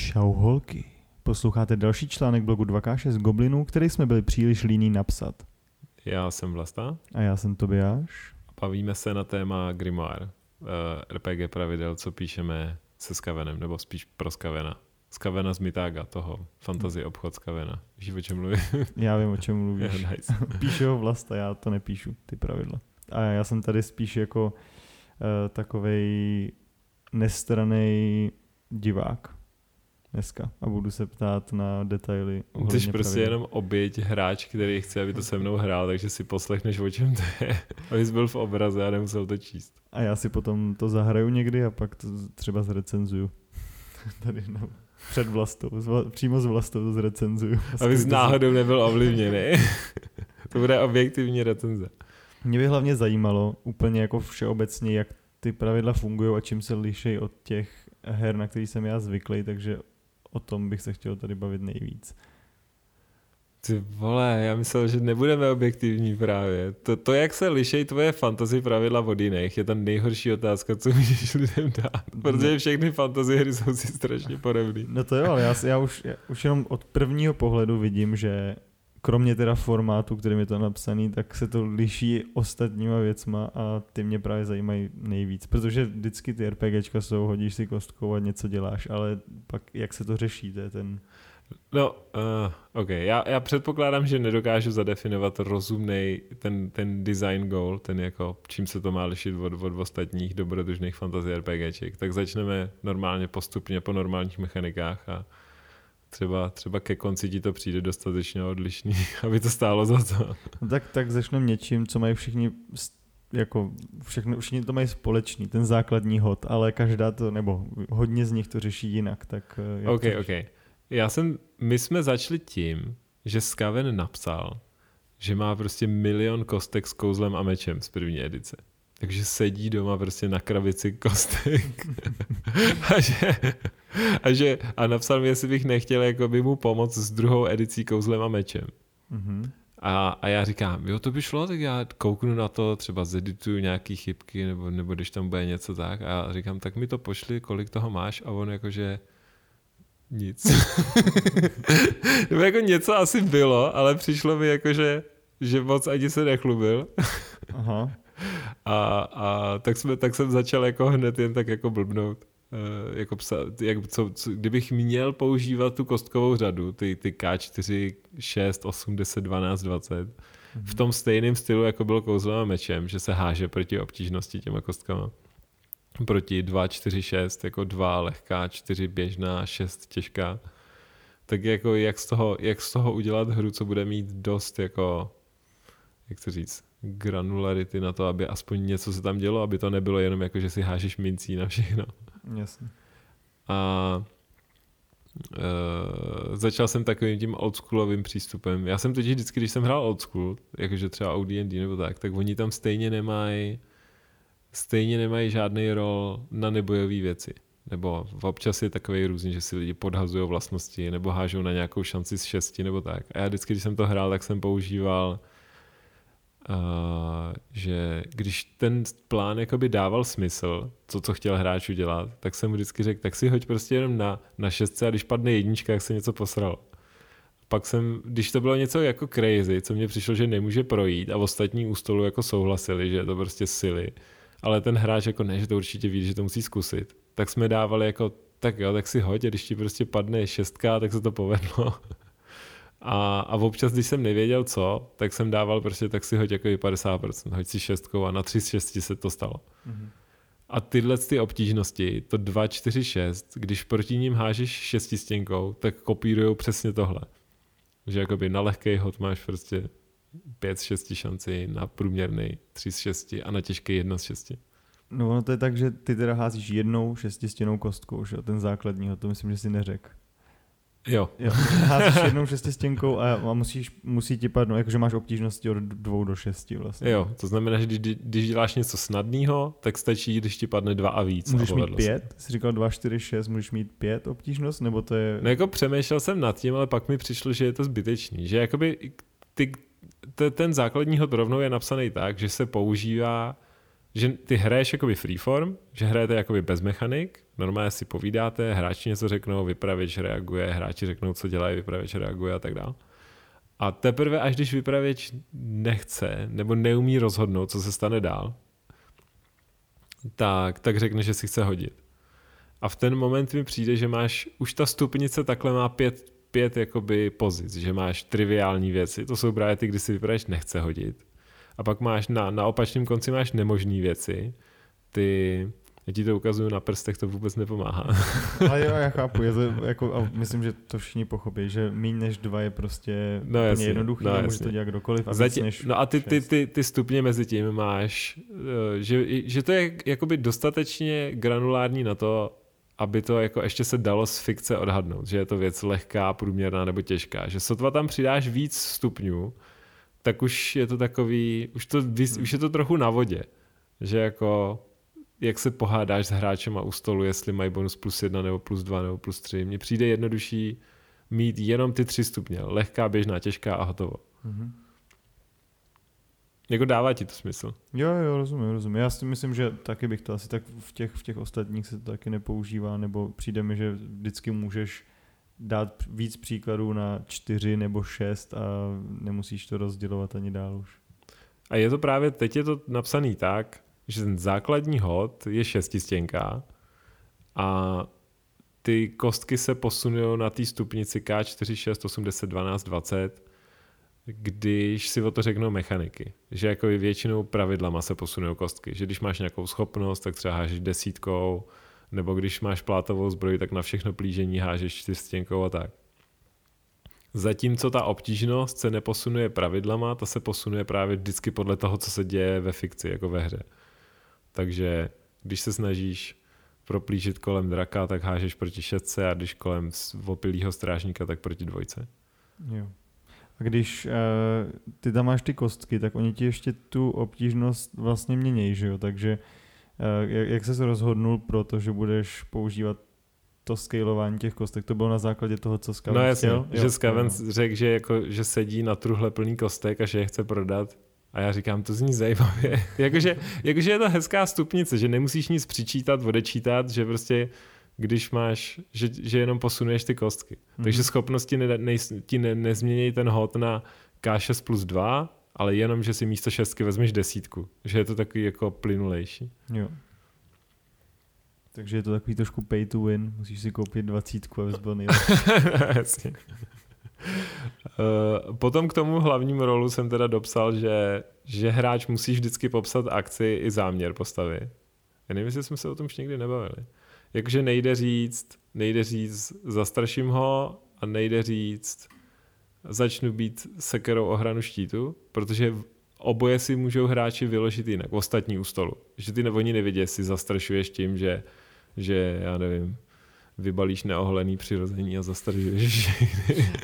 Čau holky. Posloucháte další článek blogu 2K6 Goblinů, který jsme byli příliš líní napsat. Já jsem Vlasta. A já jsem Tobiáš. Bavíme se na téma Grimoire, uh, RPG pravidel, co píšeme se Skavenem, nebo spíš pro Skavena. Skavena z Mitága, toho fantasy obchod Skavena. Víš, o čem mluvím? Já vím, o čem mluvíš. Yeah, nice. Píše ho Vlasta, já to nepíšu, ty pravidla. A já jsem tady spíš jako uh, takovej nestraný divák dneska a budu se ptát na detaily. Jsi prostě pravidel. jenom oběť hráč, který chce, aby to se mnou hrál, takže si poslechneš, o čem to je. Abys byl v obraze a nemusel to číst. A já si potom to zahraju někdy a pak to třeba zrecenzuju. Tady no, před vlastou, vla, přímo s vlastou to zrecenzuju. Abys náhodou nebyl ovlivněný. to bude objektivní recenze. Mě by hlavně zajímalo úplně jako všeobecně, jak ty pravidla fungují a čím se liší od těch her, na který jsem já zvyklý, takže o tom bych se chtěl tady bavit nejvíc. Ty vole, já myslel, že nebudeme objektivní právě. To, to jak se liší tvoje fantasy pravidla od jiných, je ta nejhorší otázka, co můžeš lidem dát. Protože všechny fantasy hry jsou si strašně podobné. No to jo, ale já, já, už, já už jenom od prvního pohledu vidím, že kromě teda formátu, kterým je to napsaný, tak se to liší ostatníma věcma a ty mě právě zajímají nejvíc, protože vždycky ty RPGčka jsou, hodíš si kostkou a něco děláš, ale pak jak se to řeší, to je ten... No, uh, OK, já, já předpokládám, že nedokážu zadefinovat rozumný ten, ten design goal, ten jako, čím se to má lišit od, od ostatních dobrodružných fantasy RPGček, tak začneme normálně postupně po normálních mechanikách a třeba, třeba ke konci ti to přijde dostatečně odlišný, aby to stálo za to. No tak, tak začneme něčím, co mají všichni jako všechno, všichni to mají společný, ten základní hod, ale každá to, nebo hodně z nich to řeší jinak, tak eh, OK, OK. Já jsem, my jsme začali tím, že Skaven napsal, že má prostě milion kostek s kouzlem a mečem z první edice takže sedí doma prostě na krabici kostek a, že, a, že, a napsal mi, jestli bych nechtěl jako by mu pomoct s druhou edicí kouzlem a mečem. Mm-hmm. A, a já říkám, jo, to by šlo, tak já kouknu na to, třeba zedituju nějaký chybky, nebo, nebo když tam bude něco tak. A já říkám, tak mi to pošli, kolik toho máš? A on jakože, nic. nebo jako něco asi bylo, ale přišlo mi jako, že, že moc ani se nechlubil. Aha. A, a tak, jsme, tak jsem začal jako hned jen tak jako blbnout. Uh, jako psa, jak, co, co, kdybych měl používat tu kostkovou řadu, ty, ty K4, 6, 8, 10, 12, 20, mm-hmm. v tom stejném stylu, jako bylo kouzlem a mečem, že se háže proti obtížnosti těma kostkama. Proti 2, 4, 6, jako 2 lehká, 4 běžná, 6 těžká. Tak jako jak z toho, jak z toho udělat hru, co bude mít dost jako, jak to říct, granularity na to, aby aspoň něco se tam dělo, aby to nebylo jenom jako, že si hážeš mincí na všechno. Jasně. A Uh, začal jsem takovým tím oldschoolovým přístupem. Já jsem totiž vždycky, když jsem hrál oldschool, jakože třeba OD&D nebo tak, tak oni tam stejně nemají stejně nemají žádný rol na nebojové věci. Nebo občas je takový různý, že si lidi podhazují vlastnosti nebo hážou na nějakou šanci z šesti nebo tak. A já vždycky, když jsem to hrál, tak jsem používal Uh, že když ten plán jakoby dával smysl, to, co chtěl hráč udělat, tak jsem mu vždycky řekl, tak si hoď prostě jenom na, na šestce a když padne jednička, jak se něco posral. Pak jsem, když to bylo něco jako crazy, co mně přišlo, že nemůže projít a ostatní u stolu jako souhlasili, že je to prostě sily, ale ten hráč jako ne, že to určitě ví, že to musí zkusit, tak jsme dávali jako, tak jo, tak si hoď a když ti prostě padne šestka, tak se to povedlo. A, a občas, když jsem nevěděl co, tak jsem dával prostě tak si hoď jako 50%, hoď si šestkou a na 3 z 6 se to stalo. Mm-hmm. A tyhle ty obtížnosti, to 2, 4, 6, když proti ním hážeš šestistěnkou, tak kopírujou přesně tohle. Že jakoby na lehký hod máš prostě 5 z 6 šanci, na průměrný 3 z 6 a na těžký 1 z 6. No ono to je tak, že ty teda házíš jednou šestistěnou kostkou, že ten základní, to myslím, že si neřekl. Jo. jo. Házíš jednou šestistěnkou a, a musíš, musí ti padnout, jakože máš obtížnosti od dvou do šesti vlastně. Jo, to znamená, že když, když děláš něco snadného, tak stačí, když ti padne dva a víc. Můžeš a mít pět? Jsi říkal dva, čtyři, šest, můžeš mít pět obtížnost, nebo to je... No jako přemýšlel jsem nad tím, ale pak mi přišlo, že je to zbytečný. Že jakoby ty, ten základní hod rovnou je napsaný tak, že se používá že ty hraješ jakoby freeform, že hrajete jakoby bez mechanik, normálně si povídáte, hráči něco řeknou, vypravěč reaguje, hráči řeknou, co dělají, vypravěč reaguje a tak dále. A teprve, až když vypravěč nechce nebo neumí rozhodnout, co se stane dál, tak, tak řekne, že si chce hodit. A v ten moment mi přijde, že máš, už ta stupnice takhle má pět, pět jakoby pozic, že máš triviální věci, to jsou právě ty, kdy si vypravěč nechce hodit. A pak máš na, na opačném konci máš nemožné věci, ty, já ti to ukazuju na prstech, to vůbec nepomáhá. Ale jo, já chápu, je to, jako, a myslím, že to všichni pochopí, že méně než dva je prostě no, jasně, jednoduchý no, může to dělat kdokoliv. A Zatím, než no a ty, ty, ty, ty stupně mezi tím máš, eh, že, že to je jakoby dostatečně granulární na to, aby to jako ještě se dalo z fikce odhadnout, že je to věc lehká, průměrná nebo těžká. Že sotva tam přidáš víc stupňů, tak už je to takový, už, to, už je to trochu na vodě. Že jako jak se pohádáš s hráčem a u stolu, jestli mají bonus plus jedna nebo plus dva nebo plus tři. Mně přijde jednodušší mít jenom ty tři stupně. Lehká, běžná, těžká a hotovo. Mm-hmm. Jako dává ti to smysl? Jo, jo, rozumím, rozumím. Já si myslím, že taky bych to asi tak v těch, v těch ostatních se to taky nepoužívá, nebo přijde mi, že vždycky můžeš dát víc příkladů na čtyři nebo šest a nemusíš to rozdělovat ani dál už. A je to právě, teď je to napsaný tak, že ten základní hod je šestistěnka a ty kostky se posunují na té stupnici K4, 6, 8, 10, 12, 20, když si o to řeknou mechaniky. Že jako většinou pravidlama se posunují kostky. Že když máš nějakou schopnost, tak třeba hážeš desítkou, nebo když máš plátovou zbroj, tak na všechno plížení hážeš čtyřstěnkou a tak. Zatímco ta obtížnost se neposunuje pravidlama, ta se posunuje právě vždycky podle toho, co se děje ve fikci, jako ve hře. Takže když se snažíš proplížit kolem draka, tak hážeš proti šestce a když kolem opilýho strážníka, tak proti dvojce. Jo. A když uh, ty tam máš ty kostky, tak oni ti ještě tu obtížnost vlastně měnějí, že jo? Takže uh, jak, jak se rozhodnul pro to, že budeš používat to scalování těch kostek, to bylo na základě toho, co Skaven No jasně, chtěl? že Skaven řekl, že, jako, že sedí na truhle plný kostek a že je chce prodat a já říkám, to zní zajímavě. jakože, jakože je to hezká stupnice, že nemusíš nic přičítat, odečítat, že prostě když máš, že, že jenom posunuješ ty kostky. Mm-hmm. Takže schopnosti ne, ne, ti ne, nezmění ten hod na K6 plus 2, ale jenom, že si místo šestky vezmeš desítku. Že je to takový jako plynulejší. Jo. Takže je to takový trošku pay to win. Musíš si koupit dvacítku, abys byl nejlepší. Jasně. Eh, potom k tomu hlavnímu rolu jsem teda dopsal, že, že hráč musí vždycky popsat akci i záměr postavy. Já nevím, jestli jsme se o tom už někdy nebavili. Jakože nejde říct, nejde říct zastraším ho a nejde říct začnu být sekerou ohranu štítu, protože oboje si můžou hráči vyložit jinak, ostatní u stolu. Že ty oni nevidí, jestli zastrašuješ tím, že, že já nevím, vybalíš neoholený přirození a zastržuješ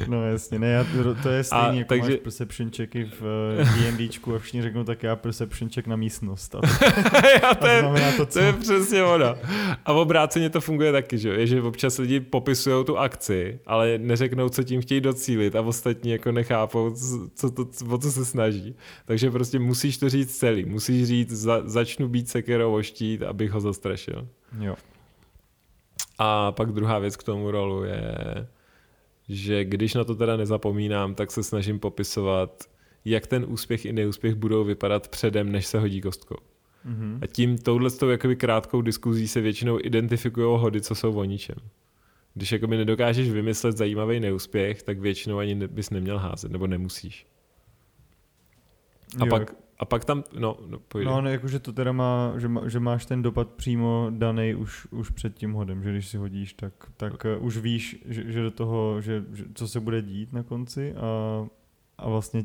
No jasně, ne, já, to, to je stejně, a, jako takže... máš perception checky v uh, D&Dčku a všichni řeknou tak já perception check na místnost. A to, já, to, je, to, to je přesně ono. A v obráceně to funguje taky, že, je, že občas lidi popisují tu akci, ale neřeknou, co tím chtějí docílit a ostatní jako nechápou, co to, o co se snaží. Takže prostě musíš to říct celý. Musíš říct, za, začnu být sekerou o štít, abych ho zastrašil. Jo. A pak druhá věc k tomu rolu je, že když na to teda nezapomínám, tak se snažím popisovat, jak ten úspěch i neúspěch budou vypadat předem, než se hodí kostkou. Mm-hmm. A tím touhle jakoby krátkou diskuzí se většinou identifikují hody, co jsou o ničem. Když jakoby nedokážeš vymyslet zajímavý neúspěch, tak většinou ani bys neměl házet, nebo nemusíš. A jo. pak a pak tam, no, no pojde. No, no jakože to teda má, že, má, že máš ten dopad přímo daný už, už před tím hodem, že když si hodíš, tak, tak no. už víš, že, že do toho, že, že, co se bude dít na konci a, a vlastně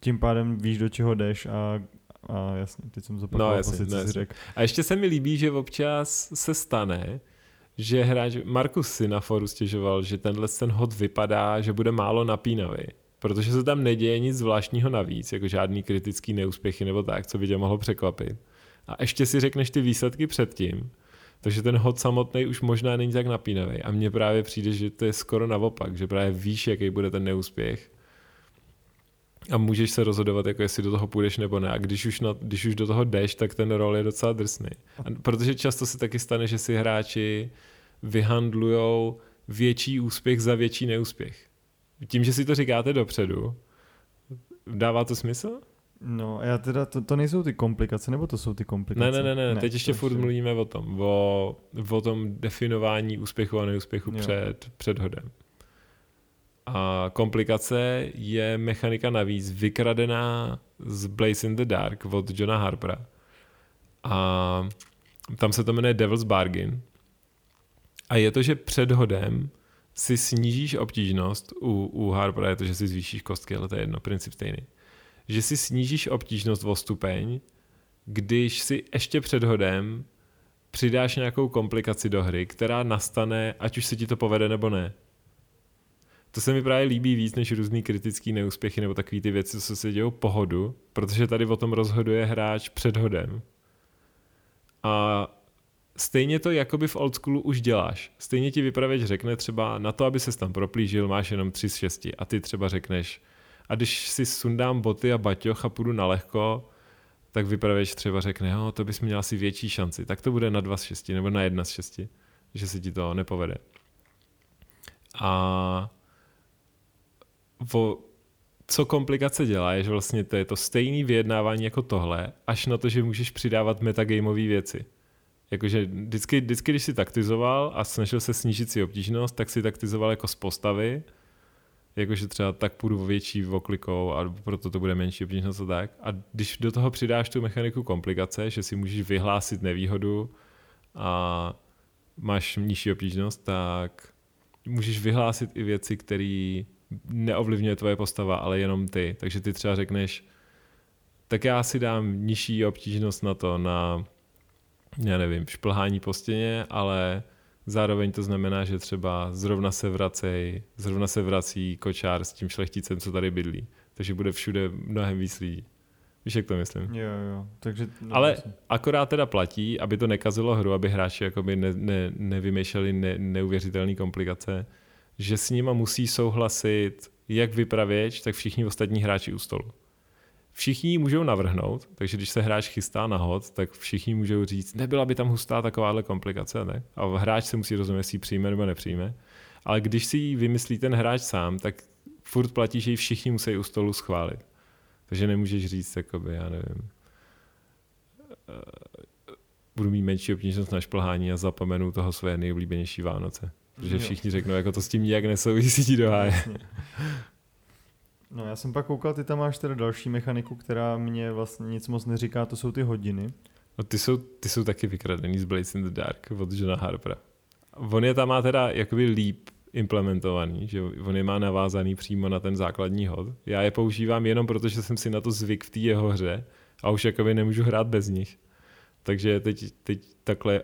tím pádem víš, do čeho jdeš a, a jasně, teď jsem zopakoval no, jasně, asi, no, řekl. A ještě se mi líbí, že občas se stane, že hráč, Markus si na foru stěžoval, že tenhle ten hod vypadá, že bude málo napínavý protože se tam neděje nic zvláštního navíc, jako žádný kritický neúspěchy nebo tak, co by tě mohlo překvapit. A ještě si řekneš ty výsledky předtím, takže ten hod samotný už možná není tak napínavý. A mně právě přijde, že to je skoro naopak, že právě víš, jaký bude ten neúspěch. a můžeš se rozhodovat, jako jestli do toho půjdeš nebo ne. A když už, na, když už do toho jdeš, tak ten rol je docela drsný. A protože často se taky stane, že si hráči vyhandlujou větší úspěch za větší neúspěch. Tím, že si to říkáte dopředu, dává to smysl? No, já teda, to, to nejsou ty komplikace, nebo to jsou ty komplikace? Ne, ne, ne, ne. teď ještě furt ještě... mluvíme o tom, o, o tom definování úspěchu a neúspěchu před, před hodem. A komplikace je mechanika navíc vykradená z Blaze in the Dark od Johna Harpera. A tam se to jmenuje Devil's Bargain. A je to, že před hodem si snížíš obtížnost, u, u Harpera je to, že si zvýšíš kostky, ale to je jedno, princip stejný. Že si snížíš obtížnost o stupeň, když si ještě před hodem přidáš nějakou komplikaci do hry, která nastane, ať už se ti to povede nebo ne. To se mi právě líbí víc než různý kritický neúspěchy nebo takové ty věci, co se dějou pohodu, protože tady o tom rozhoduje hráč před hodem. A stejně to jakoby v old schoolu už děláš. Stejně ti vypravěč řekne třeba na to, aby se tam proplížil, máš jenom 3 z 6 a ty třeba řekneš a když si sundám boty a baťoch a půjdu na lehko, tak vypravěč třeba řekne, jo, to bys měl asi větší šanci. Tak to bude na 2 z 6 nebo na 1 z 6, že se ti to nepovede. A o, co komplikace dělá, je, že vlastně to je to stejné vyjednávání jako tohle, až na to, že můžeš přidávat metagameové věci. Jakože vždycky, vždycky, když si taktizoval a snažil se snížit si obtížnost, tak si taktizoval jako z postavy, jakože třeba tak půjdu větší oklikou a proto to bude menší obtížnost a tak. A když do toho přidáš tu mechaniku komplikace, že si můžeš vyhlásit nevýhodu a máš nižší obtížnost, tak můžeš vyhlásit i věci, které neovlivňuje tvoje postava, ale jenom ty. Takže ty třeba řekneš, tak já si dám nižší obtížnost na to, na, já nevím, šplhání po stěně, ale zároveň to znamená, že třeba zrovna se vracej, zrovna se vrací kočár s tím šlechticem, co tady bydlí. Takže bude všude mnohem víc lidí. Víš, jak to myslím? Jo, jo. Takže, no, Ale myslím. akorát teda platí, aby to nekazilo hru, aby hráči jakoby ne, ne, nevymýšleli ne, neuvěřitelné komplikace, že s nima musí souhlasit jak vypravěč, tak všichni ostatní hráči u stolu. Všichni můžou navrhnout, takže když se hráč chystá na hod, tak všichni můžou říct, nebyla by tam hustá takováhle komplikace, ne? A hráč se musí rozumět, jestli ji přijme nebo nepřijme. Ale když si ji vymyslí ten hráč sám, tak furt platí, že ji všichni musí u stolu schválit. Takže nemůžeš říct, jakoby, já nevím, eh, budu mít menší obtížnost na šplhání a zapomenu toho své nejoblíbenější Vánoce. Protože všichni řeknou, jako to s tím nijak nesouvisí do háje. No já jsem pak koukal, ty tam máš teda další mechaniku, která mě vlastně nic moc neříká, to jsou ty hodiny. No ty jsou, ty jsou taky vykradený z Blades in the Dark od Johna Harpera. On je tam má teda jakoby líp implementovaný, že on je má navázaný přímo na ten základní hod. Já je používám jenom proto, že jsem si na to zvyk v té jeho hře a už jakoby nemůžu hrát bez nich. Takže teď, teď takhle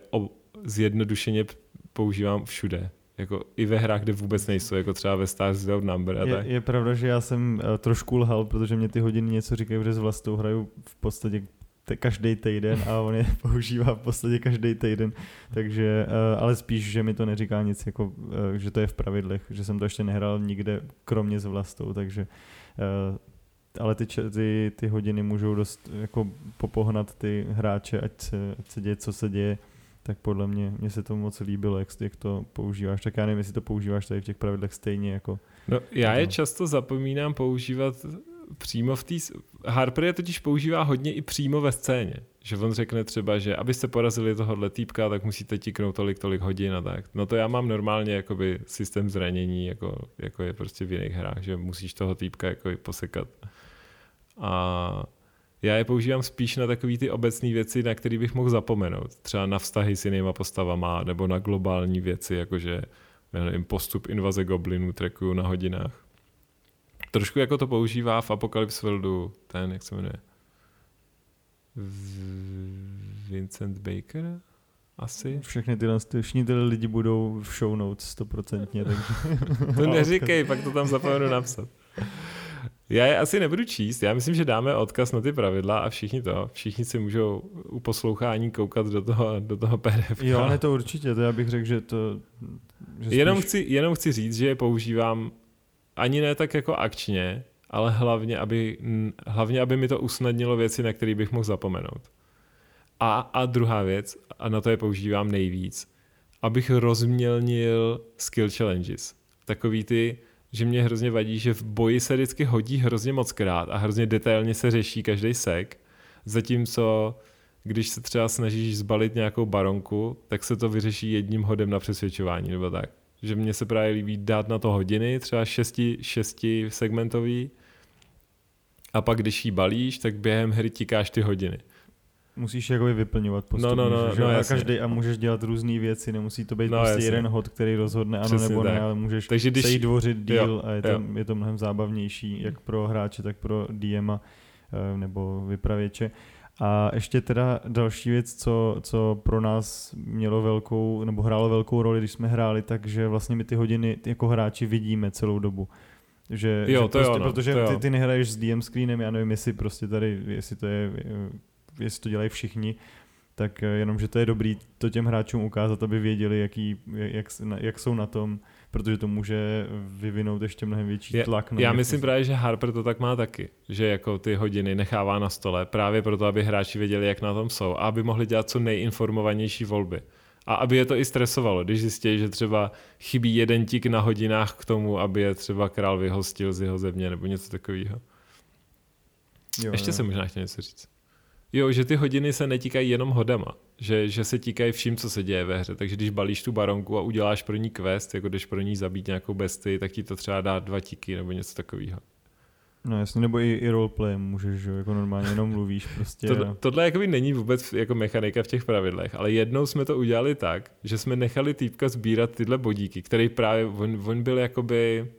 zjednodušeně používám všude jako i ve hrách, kde vůbec nejsou, jako třeba ve Stars Without Number a tak. Je, je pravda, že já jsem uh, trošku lhal, protože mě ty hodiny něco říkají, že s vlastou hraju v podstatě te, každý týden a on je používá v podstatě každý týden, takže, uh, ale spíš, že mi to neříká nic, jako, uh, že to je v pravidlech, že jsem to ještě nehrál nikde, kromě s vlastou, takže ale ty, ty, ty hodiny můžou dost jako popohnat ty hráče, ať se, ať se děje, co se děje tak podle mě, mně se to moc líbilo, jak, jak to používáš. Tak já nevím, jestli to používáš tady v těch pravidlech stejně jako... No, já je často zapomínám používat přímo v té... Harper je totiž používá hodně i přímo ve scéně. Že on řekne třeba, že abyste porazili tohohle týpka, tak musíte tiknout tolik, tolik hodin a tak. No to já mám normálně jakoby systém zranění, jako, jako je prostě v jiných hrách, že musíš toho týpka jako posekat. A já je používám spíš na takové ty obecné věci, na které bych mohl zapomenout. Třeba na vztahy s jinýma postavama, nebo na globální věci, jakože nevím, postup invaze goblinů trekuju na hodinách. Trošku jako to používá v Apocalypse Worldu ten, jak se jmenuje? Vincent Baker? Asi. Všechny tyhle, všichni tyhle lidi budou v show notes stoprocentně. Takže... to neříkej, pak to tam zapomenu napsat. Já je asi nebudu číst, já myslím, že dáme odkaz na ty pravidla a všichni to, všichni si můžou u poslouchání koukat do toho, do toho PDF. Jo, ne to určitě, to já bych řekl, že to... Že spíš... jenom, chci, jenom chci říct, že je používám ani ne tak jako akčně, ale hlavně aby, hlavně, aby mi to usnadnilo věci, na které bych mohl zapomenout. A, a druhá věc, a na to je používám nejvíc, abych rozmělnil skill challenges. Takový ty, že mě hrozně vadí, že v boji se vždycky hodí hrozně moc krát a hrozně detailně se řeší každý sek, zatímco když se třeba snažíš zbalit nějakou baronku, tak se to vyřeší jedním hodem na přesvědčování, nebo tak. Že mně se právě líbí dát na to hodiny, třeba šesti, šesti segmentový, a pak když jí balíš, tak během hry tikáš ty hodiny. Musíš jakoby vyplňovat postupně, no, no, no, že? no, a, každý, a můžeš dělat různé věci, nemusí to být No, prostě jasně. jeden hod, který rozhodne ano Přesně nebo tak. ne, ale můžeš Takže když- se dvořit díl jo, a je to, jo. je to mnohem zábavnější, jak pro hráče, tak pro DM nebo vypravěče. A ještě teda další věc, co, co pro nás mělo velkou, nebo hrálo velkou roli, když jsme hráli, takže vlastně my ty hodiny jako hráči vidíme celou dobu. Že, Jo, že to jo, prostě, no, protože to jo. ty, ty nehraješ s DM screenem, já nevím, jestli prostě tady, jestli to je, jestli to dělají všichni, tak eh, jenom, že to je dobrý to těm hráčům ukázat, aby věděli, jaký, jak, jak jsou na tom, protože to může vyvinout ještě mnohem větší Já- tlak. Na Já myslím právě, že Harper to tak má taky, že jako ty hodiny nechává na stole právě proto, aby hráči věděli, jak na tom jsou a aby mohli dělat co nejinformovanější volby. A aby je to i stresovalo, když zjistí, že třeba chybí jeden tik na hodinách k tomu, aby je třeba král vyhostil z jeho země nebo něco takového. jo, Ještě jo. jsem možná chtěl něco říct. Jo, že ty hodiny se netíkají jenom hodama, že, že se týkají vším, co se děje ve hře. Takže když balíš tu baronku a uděláš pro ní quest, jako když pro ní zabít nějakou bestii, tak ti to třeba dá dva tiky nebo něco takového. No jasně, nebo i, i roleplay můžeš, že jako normálně jenom mluvíš prostě. To, tohle jakoby není vůbec jako mechanika v těch pravidlech, ale jednou jsme to udělali tak, že jsme nechali týpka sbírat tyhle bodíky, který právě, on, on byl jakoby,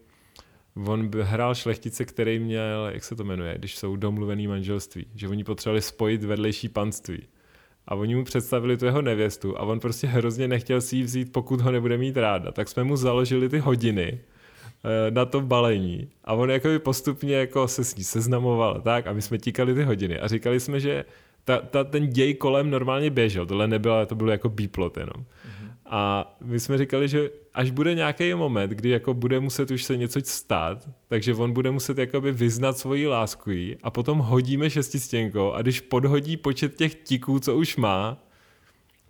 on by hrál šlechtice, který měl, jak se to jmenuje, když jsou domluvený manželství, že oni potřebovali spojit vedlejší panství. A oni mu představili tu jeho nevěstu a on prostě hrozně nechtěl si ji vzít, pokud ho nebude mít ráda. Tak jsme mu založili ty hodiny eh, na to balení a on jakoby postupně jako se s ní seznamoval tak a my jsme tíkali ty hodiny a říkali jsme, že ta, ta, ten děj kolem normálně běžel, tohle nebylo, to bylo jako bíplot jenom. A my jsme říkali, že až bude nějaký moment, kdy jako bude muset už se něco stát, takže on bude muset jakoby vyznat svoji lásku jí a potom hodíme šestistěnkou a když podhodí počet těch tiků, co už má,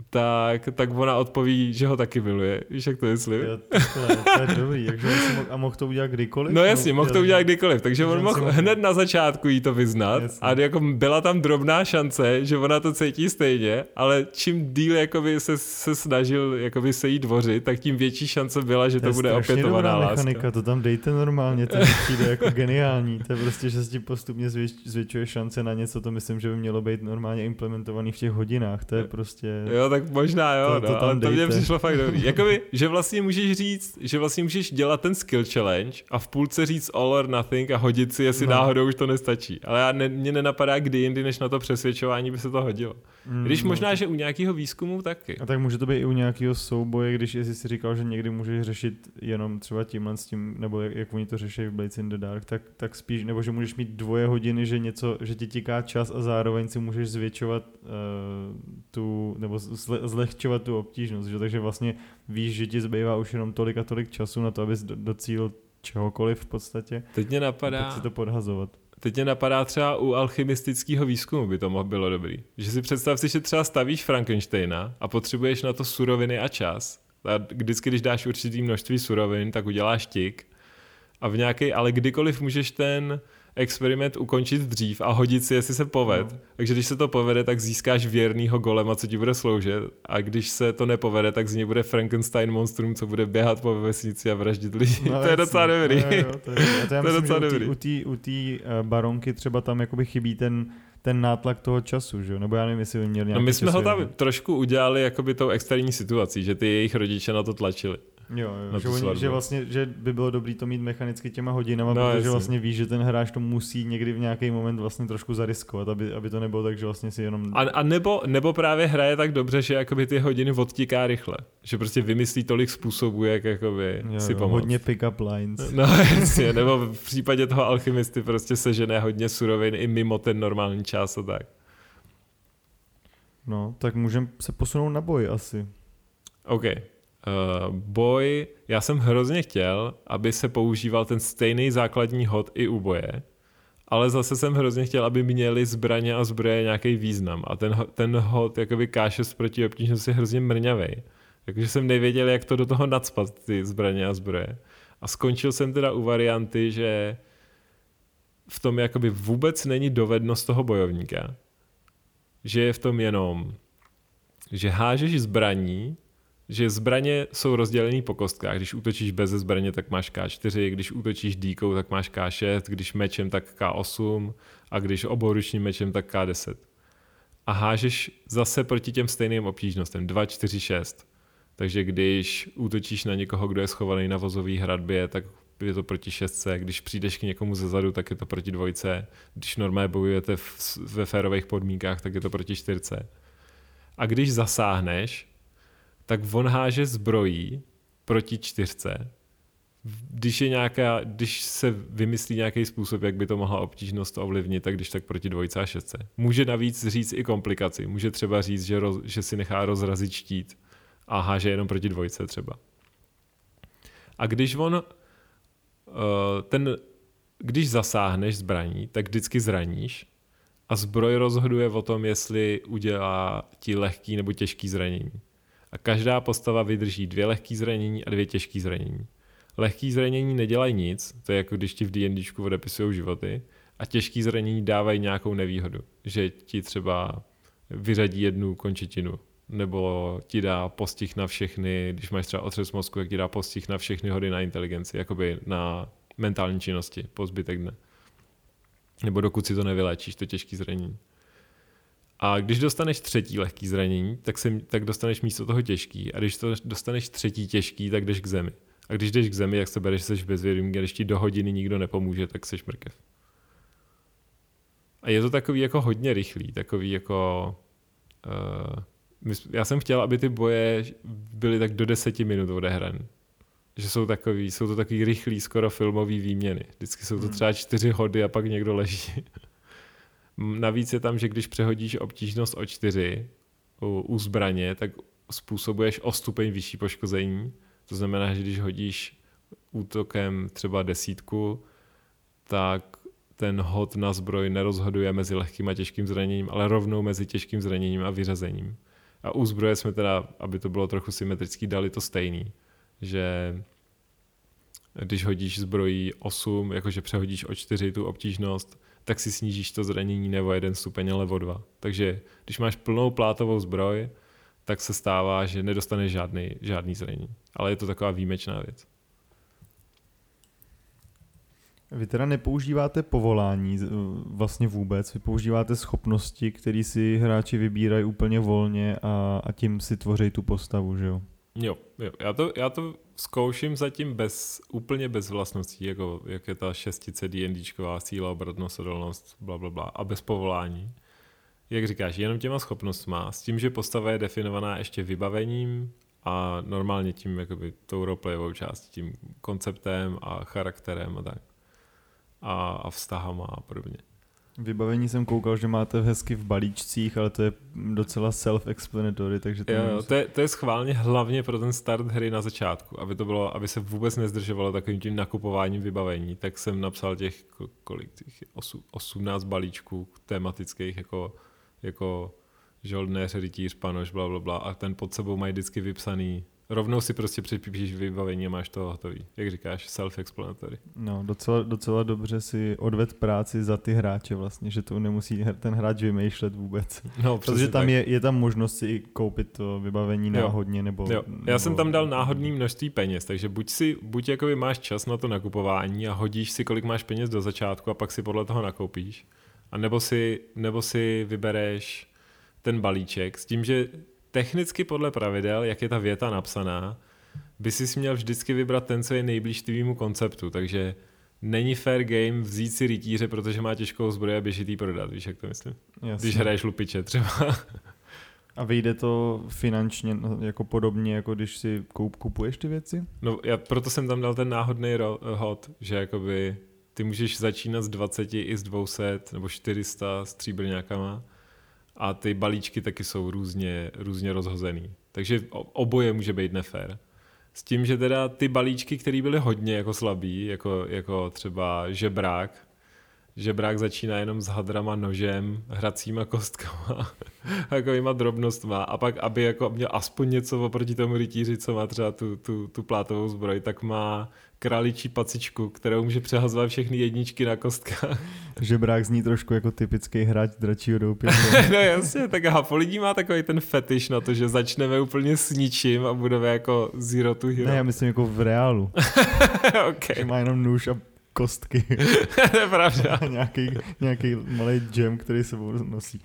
tak, tak ona odpoví, že ho taky miluje. Víš, jak to myslím? Jo, takhle, to je dobrý, takže mohl, a mohl to udělat kdykoliv? No jasně, mohl to udělat kdykoliv, takže on mohl hned na začátku jí to vyznat Jasně. a jako byla tam drobná šance, že ona to cítí stejně, ale čím díl jakoby se, se snažil jakoby se jí dvořit, tak tím větší šance byla, že to, je bude opětovaná láska. mechanika, to tam dejte normálně, to přijde jako geniální. To je prostě, že se ti postupně zvěč, zvětšuje šance na něco, to myslím, že by mělo být normálně implementovaný v těch hodinách, to je prostě... Jo, tak možná jo, To- to, to no, tam ale to mě dejte. přišlo fakt dobrý. Jakoby, že vlastně můžeš říct, že vlastně můžeš dělat ten skill challenge a v půlce říct all or nothing a hodit si, jestli No. no. náhodou už to nestačí. Ale já ne, mě nenapadá kdy jindy, než na to přesvědčování by se to hodilo. Mm, Když no. možná, že u nějakého výzkumu taky. A tak může to být i u nějakého souboje, když jsi si říkal, že někdy můžeš řešit jenom třeba tímhle s tím, nebo jak, jak oni to řeší v Blades in the Dark, tak, tak spíš, nebo že můžeš mít dvoje hodiny, že něco, že ti tiká čas a zároveň si můžeš zvětšovat uh, tu, nebo zle, zlehčovat tu obtížnost, že? takže vlastně víš, že ti zbývá už jenom tolik a tolik času na to, abys do, docílil čehokoliv v podstatě, Teď mě napadá, si to podhazovat. teď mě napadá třeba u alchymistického výzkumu by to mohlo bylo dobrý. Že si představ si, že třeba stavíš Frankensteina a potřebuješ na to suroviny a čas. A vždycky, když dáš určitý množství surovin, tak uděláš tik. A v nějaký, ale kdykoliv můžeš ten experiment ukončit dřív a hodit si, jestli se poved. No. Takže když se to povede, tak získáš věrnýho golema, co ti bude sloužit. A když se to nepovede, tak z něj bude Frankenstein monstrum, co bude běhat po vesnici a vraždit lidi. to je docela dobrý. No, jo, to je, to já To je myslím, docela že u té- dobrý. u té u eh, baronky třeba tam jakoby chybí ten, ten nátlak toho času, že jo? Nebo já nevím, jestli by měl No nějaký my jsme ho časový- tam trošku udělali jakoby tou externí situací, že ty jejich rodiče na to tlačili. Jo, jo že, oni, že, vlastně, že by bylo dobré to mít mechanicky těma hodinama, No, protože jasně. vlastně víš, že ten hráč to musí někdy v nějaký moment vlastně trošku zariskovat, aby, aby to nebylo tak, že vlastně si jenom... A, a nebo, nebo právě hraje tak dobře, že jakoby ty hodiny odtíká rychle. Že prostě vymyslí tolik způsobů, jak jakoby jo, si pomoct. hodně pick-up lines. No jasně, nebo v případě toho alchymisty prostě sežené hodně surovin i mimo ten normální čas a tak. No, tak můžeme se posunout na boj asi. OK. Uh, boj, já jsem hrozně chtěl, aby se používal ten stejný základní hod i u boje, ale zase jsem hrozně chtěl, aby měli zbraně a zbroje nějaký význam. A ten, ten hod, jakoby K6 proti obtížnosti je hrozně mrňavej. Takže jsem nevěděl, jak to do toho nadspat, ty zbraně a zbroje. A skončil jsem teda u varianty, že v tom jakoby vůbec není dovednost toho bojovníka. Že je v tom jenom, že hážeš zbraní, že zbraně jsou rozdělené po kostkách. Když útočíš bez zbraně, tak máš K4, když útočíš díkou, tak máš K6, když mečem, tak K8 a když oboručním mečem, tak K10. A hážeš zase proti těm stejným obtížnostem 2, 4, 6. Takže když útočíš na někoho, kdo je schovaný na vozové hradbě, tak je to proti šestce, když přijdeš k někomu ze zadu, tak je to proti dvojce, když normálně bojujete v, ve férových podmínkách, tak je to proti čtyřce. A když zasáhneš, tak on háže zbrojí proti čtyřce. Když, je nějaká, když se vymyslí nějaký způsob, jak by to mohla obtížnost ovlivnit, tak když tak proti dvojce a šestce. Může navíc říct i komplikaci. Může třeba říct, že, roz, že si nechá rozrazit štít a háže jenom proti dvojce třeba. A když on uh, ten, když zasáhneš zbraní, tak vždycky zraníš a zbroj rozhoduje o tom, jestli udělá ti lehký nebo těžký zranění. A každá postava vydrží dvě lehký zranění a dvě těžký zranění. Lehký zranění nedělají nic, to je jako když ti v D&Dčku odepisují životy, a těžký zranění dávají nějakou nevýhodu, že ti třeba vyřadí jednu končetinu nebo ti dá postih na všechny, když máš třeba otřes mozku, tak ti dá postih na všechny hody na inteligenci, jakoby na mentální činnosti po zbytek dne. Nebo dokud si to nevylečíš, to těžký zranění. A když dostaneš třetí lehký zranění, tak, se, tak dostaneš místo toho těžký. A když to dostaneš třetí těžký, tak jdeš k zemi. A když jdeš k zemi, jak se bereš, jsi bezvědomý, když ti do hodiny nikdo nepomůže, tak jsi mrkev. A je to takový jako hodně rychlý, takový jako... Uh, já jsem chtěl, aby ty boje byly tak do deseti minut odehran. Že jsou takový, jsou to takový rychlý, skoro filmový výměny. Vždycky jsou to hmm. třeba čtyři hody a pak někdo leží. Navíc je tam, že když přehodíš obtížnost o čtyři u, u zbraně, tak způsobuješ o stupeň vyšší poškození. To znamená, že když hodíš útokem třeba desítku, tak ten hod na zbroj nerozhoduje mezi lehkým a těžkým zraněním, ale rovnou mezi těžkým zraněním a vyřazením. A u zbroje jsme teda, aby to bylo trochu symetrický, dali to stejný. Že když hodíš zbrojí 8, jakože přehodíš o 4 tu obtížnost, tak si snížíš to zranění nebo jeden stupeň, ale o dva. Takže když máš plnou plátovou zbroj, tak se stává, že nedostaneš žádný, žádný zranění. Ale je to taková výjimečná věc. Vy teda nepoužíváte povolání vlastně vůbec, vy používáte schopnosti, které si hráči vybírají úplně volně a, a tím si tvoří tu postavu, že jo? Jo, jo. Já, to, já to zkouším zatím bez, úplně bez vlastností, jako jak je ta šestice D&Dčková síla, obratnost, odolnost, bla, bla, bla, a bez povolání. Jak říkáš, jenom těma schopnostma, s tím, že postava je definovaná ještě vybavením a normálně tím jakoby tou roleplayovou částí, tím konceptem a charakterem a tak a, a vztahama a podobně. Vybavení jsem koukal, že máte hezky v balíčcích, ale to je docela self-explanatory, takže to, jo, jo, to, je, to je schválně hlavně pro ten start hry na začátku, aby to bylo, aby se vůbec nezdržovalo takovým tím nakupováním vybavení, tak jsem napsal těch, kolik těch, 18 balíčků tematických, jako, jako žoldnéř, rytíř, panoš, bla, bla, bla, a ten pod sebou mají vždycky vypsaný Rovnou si prostě připíšeš vybavení a máš to hotový. Jak říkáš, self-explanatory. No, docela, docela dobře si odved práci za ty hráče vlastně, že to nemusí ten hráč vymýšlet vůbec. No, Protože tam je, je tam možnost si koupit to vybavení náhodně nebo... Jo. Já nebo, jsem tam dal náhodný množství peněz, takže buď si, buď jakoby máš čas na to nakupování a hodíš si, kolik máš peněz do začátku a pak si podle toho nakoupíš. A nebo si, nebo si vybereš ten balíček s tím, že technicky podle pravidel, jak je ta věta napsaná, by si měl vždycky vybrat ten, co je nejblíž tvýmu konceptu, takže není fair game vzít si rytíře, protože má těžkou zbroj a běžit jí prodat, víš, jak to myslím? Jasně. Když hraješ lupiče třeba. A vyjde to finančně no, jako podobně, jako když si koup, kupuješ ty věci? No, já proto jsem tam dal ten náhodný hod, že jakoby ty můžeš začínat z 20 i z 200 nebo 400 stříbrňákama a ty balíčky taky jsou různě, různě rozhozený. Takže oboje může být nefér. S tím, že teda ty balíčky, které byly hodně jako slabý, jako, jako třeba žebrák, Žebrák začíná jenom s hadrama, nožem, hracíma kostkama, takovýma drobnostma a pak, aby jako měl aspoň něco oproti tomu rytíři, co má třeba tu, tu, tu plátovou zbroj, tak má králičí pacičku, kterou může přehazovat všechny jedničky na kostkách. Žebrák zní trošku jako typický hráč dračího doupě. no jasně, tak po lidí má takový ten fetiš na to, že začneme úplně s ničím a budeme jako zero to hero. Ne, já myslím jako v reálu. okay. Že má jenom nůž a kostky. to je pravda. nějaký, nějaký malý gem, který se nosí.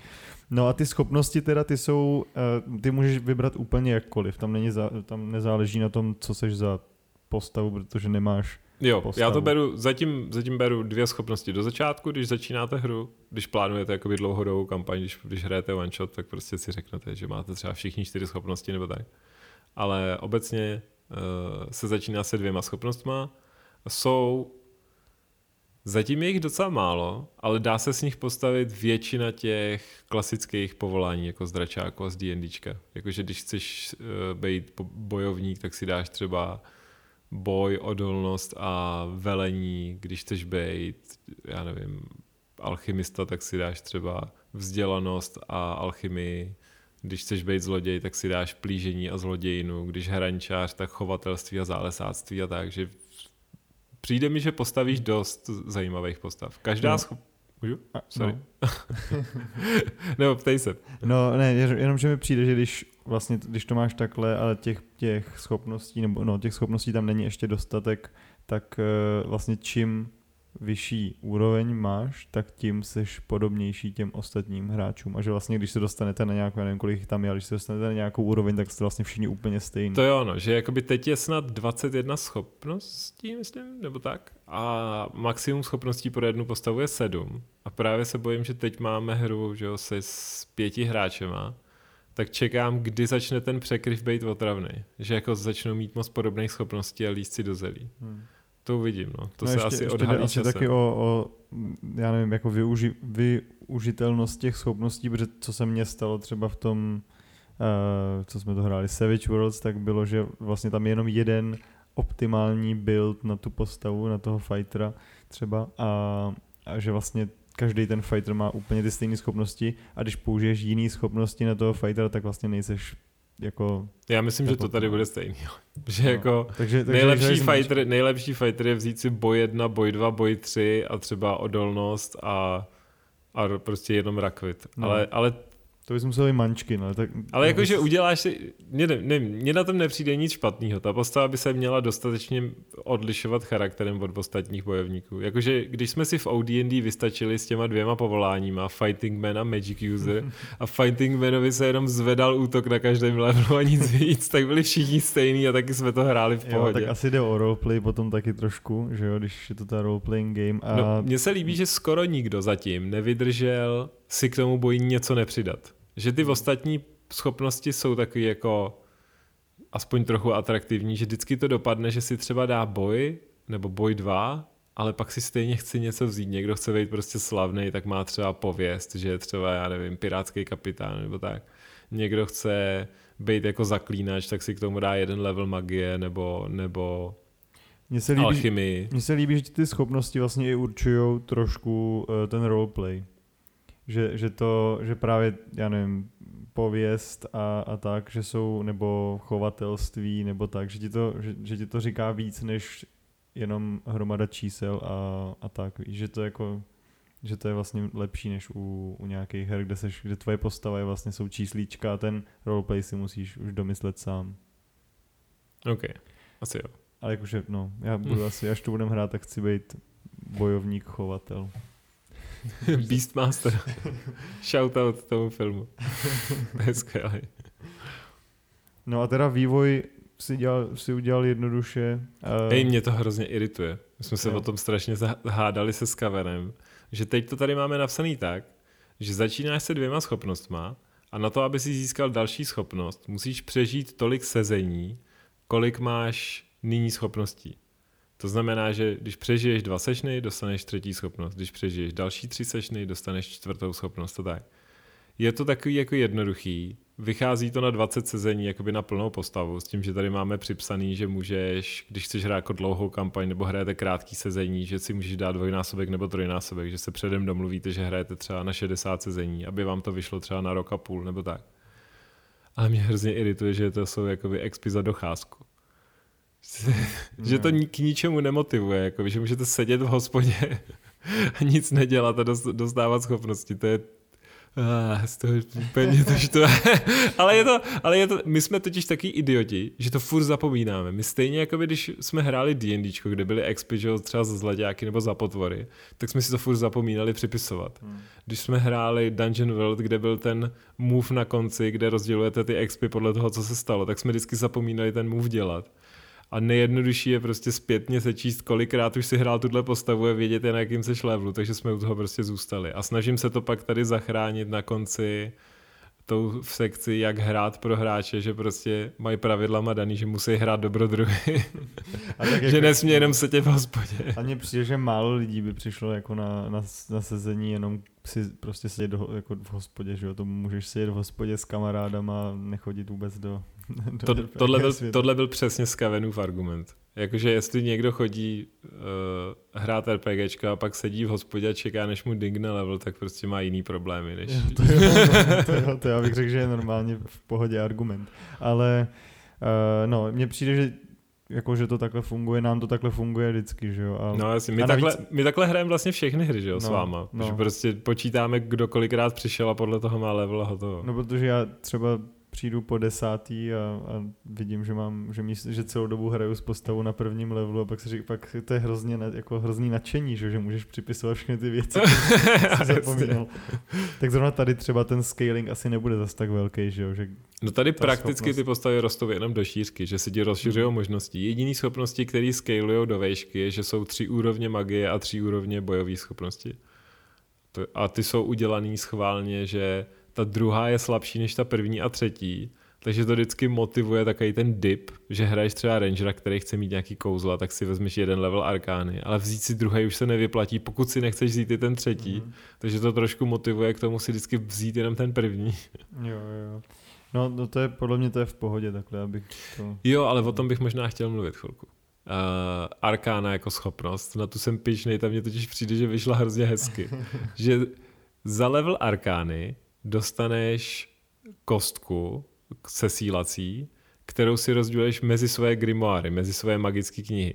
No a ty schopnosti teda, ty jsou, eh, ty můžeš vybrat úplně jakkoliv, tam, není za, tam nezáleží na tom, co seš za postavu, protože nemáš Jo, postavu. já to beru, zatím, zatím beru dvě schopnosti do začátku, když začínáte hru, když plánujete jakoby dlouhodobou kampaň, když, když hrajete one shot, tak prostě si řeknete, že máte třeba všichni čtyři schopnosti nebo tak. Ale obecně uh, se začíná se dvěma schopnostma. Jsou Zatím je jich docela málo, ale dá se s nich postavit většina těch klasických povolání, jako z dračáku a z D&Dčka. Jakože když chceš uh, být bojovník, tak si dáš třeba boj, odolnost a velení, když chceš být, já nevím, alchymista, tak si dáš třeba vzdělanost a alchymii. Když chceš být zloděj, tak si dáš plížení a zlodějinu. Když hrančář, tak chovatelství a zálesáctví a tak. Že přijde mi, že postavíš dost zajímavých postav. Každá no. schop... Můžu? Sorry. No. Nebo ptej se. No ne, jenom, že mi přijde, že když vlastně, když to máš takhle, ale těch, těch schopností, nebo no, těch schopností tam není ještě dostatek, tak uh, vlastně čím vyšší úroveň máš, tak tím seš podobnější těm ostatním hráčům. A že vlastně, když se dostanete na nějakou, nevím, kolik tam je, ale když se dostanete na nějakou úroveň, tak jste vlastně všichni úplně stejní. To je ono, že jakoby teď je snad 21 schopností, myslím, nebo tak. A maximum schopností pro jednu postavu je 7. A právě se bojím, že teď máme hru, že jo, se s pěti hráčema, tak čekám, kdy začne ten překryv být otravný. Že jako začnou mít moc podobných schopností a líst si do zelí. Hmm. To uvidím, no. To no se ještě, asi ještě odhalí asi taky o, o, já nevím, jako využi, využitelnost těch schopností, protože co se mně stalo třeba v tom, uh, co jsme to hráli, Savage Worlds, tak bylo, že vlastně tam je jenom jeden optimální build na tu postavu, na toho fightera třeba a, a že vlastně každý ten fighter má úplně ty stejné schopnosti a když použiješ jiný schopnosti na toho fightera, tak vlastně nejseš jako... Já myslím, že to tady bude stejný. Že no, jako takže, takže nejlepší, fighter, nejlepší fighter je vzít si boj 1, boj 2, boj 3 a třeba odolnost a, a prostě jenom rakvit. No. Ale, ale to bys musel i mančky, no. Tak, Ale jakože bys... uděláš si, mně, ne, ne, mně na tom nepřijde nic špatného. Ta postava by se měla dostatečně odlišovat charakterem od ostatních bojovníků. Jakože když jsme si v OD&D vystačili s těma dvěma povoláníma, Fighting Man a Magic User, a Fighting Manovi se jenom zvedal útok na každém levelu a nic víc, tak byli všichni stejní a taky jsme to hráli v pohodě. Jo, tak asi jde o roleplay potom taky trošku, že jo, když je to ta roleplaying game. A... No, mně se líbí, že skoro nikdo zatím nevydržel si k tomu boji něco nepřidat. Že ty ostatní schopnosti jsou taky jako aspoň trochu atraktivní, že vždycky to dopadne, že si třeba dá boj, nebo boj dva, ale pak si stejně chce něco vzít. Někdo chce být prostě slavný, tak má třeba pověst, že je třeba, já nevím, pirátský kapitán nebo tak. Někdo chce být jako zaklínač, tak si k tomu dá jeden level magie nebo, nebo mně se líbí, alchymii. Mně se líbí, že ty schopnosti vlastně i určují trošku uh, ten roleplay že, že to, že právě, já nevím, pověst a, a tak, že jsou, nebo chovatelství, nebo tak, že ti to, že, že ti to říká víc, než jenom hromada čísel a, a tak, víš, že to jako, že to je vlastně lepší než u, u nějakých her, kde, seš, kde tvoje postava je vlastně jsou číslíčka a ten roleplay si musíš už domyslet sám. OK, asi jo. Ale jakože, no, já budu asi, až to budem hrát, tak chci být bojovník, chovatel. Beastmaster. Shoutout tomu filmu. to je skvělý. No a teda vývoj si, dělal, si udělal jednoduše. Uh... Hej, mě to hrozně irituje. My jsme se jo. o tom strašně hádali se Skavenem, že teď to tady máme napsaný tak, že začínáš se dvěma schopnostma a na to, aby si získal další schopnost, musíš přežít tolik sezení, kolik máš nyní schopností. To znamená, že když přežiješ dva sešny, dostaneš třetí schopnost. Když přežiješ další tři sešny, dostaneš čtvrtou schopnost. To tak. Je to takový jako jednoduchý, vychází to na 20 sezení jakoby na plnou postavu, s tím, že tady máme připsaný, že můžeš, když chceš hrát jako dlouhou kampaň nebo hrajete krátký sezení, že si můžeš dát dvojnásobek nebo trojnásobek, že se předem domluvíte, že hrajete třeba na 60 sezení, aby vám to vyšlo třeba na rok a půl nebo tak. Ale mě hrozně irituje, že to jsou jakoby expy za docházku. že to k ničemu nemotivuje, jakoby, že můžete sedět v hospodě a nic nedělat a dostávat schopnosti. To je Ah, z toho úplně to, to ale, je to, ale je to, my jsme totiž taky idioti, že to furt zapomínáme. My stejně jako když jsme hráli D&D, kde byly expy, že třeba za zlaďáky nebo za potvory, tak jsme si to furt zapomínali připisovat. Hmm. Když jsme hráli Dungeon World, kde byl ten move na konci, kde rozdělujete ty expy podle toho, co se stalo, tak jsme vždycky zapomínali ten move dělat a nejjednodušší je prostě zpětně sečíst, kolikrát už si hrál tuhle postavu a vědět, na jakým seš levelu, takže jsme u toho prostě zůstali. A snažím se to pak tady zachránit na konci tou v sekci, jak hrát pro hráče, že prostě mají pravidlama daný, že musí hrát dobrodruhy. A tak že jako, nesmí jenom sedět v hospodě. A mně přijde, že málo lidí by přišlo jako na, na, na sezení jenom si prostě sedět do, jako v hospodě, že jo, to můžeš sedět v hospodě s kamarádama a nechodit vůbec do, to, tohle, byl, tohle byl přesně Skavenův argument. Jakože jestli někdo chodí uh, hrát RPGčka a pak sedí v hospodě a čeká, než mu dingne level, tak prostě má jiný problémy. Než... Jo, to, jo, to, jo, to já bych řekl, že je normálně v pohodě argument. Ale uh, no, mně přijde, že jako, že to takhle funguje, nám to takhle funguje vždycky, že jo. A, no jasně, my, takhle, navíc... my takhle hrajeme vlastně všechny hry, že jo, no, s váma. No. Že prostě počítáme, kdo kolikrát přišel a podle toho má level a hotovo. No protože já třeba přijdu po desátý a, a vidím, že mám, že, míst, že celou dobu hraju s postavou na prvním levelu a pak se říká, pak to je hrozně jako hrozný nadšení, že, že můžeš připisovat všechny ty věci, zapomínal. tak zrovna tady třeba ten scaling asi nebude zas tak velký, že jo, že No tady prakticky schopnost... ty postavy rostou jenom do šířky, že si ti rozšiřují hmm. možnosti. Jediný schopnosti, které scalují do vejšky, je, že jsou tři úrovně magie a tři úrovně bojové schopnosti. a ty jsou udělaný schválně, že ta druhá je slabší než ta první a třetí, takže to vždycky motivuje takový ten dip, že hraješ třeba rangera, který chce mít nějaký kouzla, tak si vezmeš jeden level arkány, ale vzít si druhý už se nevyplatí, pokud si nechceš vzít i ten třetí, mm-hmm. takže to trošku motivuje k tomu si vždycky vzít jenom ten první. Jo, jo. No, no to je, podle mě to je v pohodě takhle, abych to... Jo, ale o tom bych možná chtěl mluvit chvilku. Uh, arkána jako schopnost, na tu jsem pičnej, tam mě totiž přijde, že vyšla hrozně hezky. že za level arkány dostaneš kostku sesílací, kterou si rozděluješ mezi své grimoáry, mezi své magické knihy.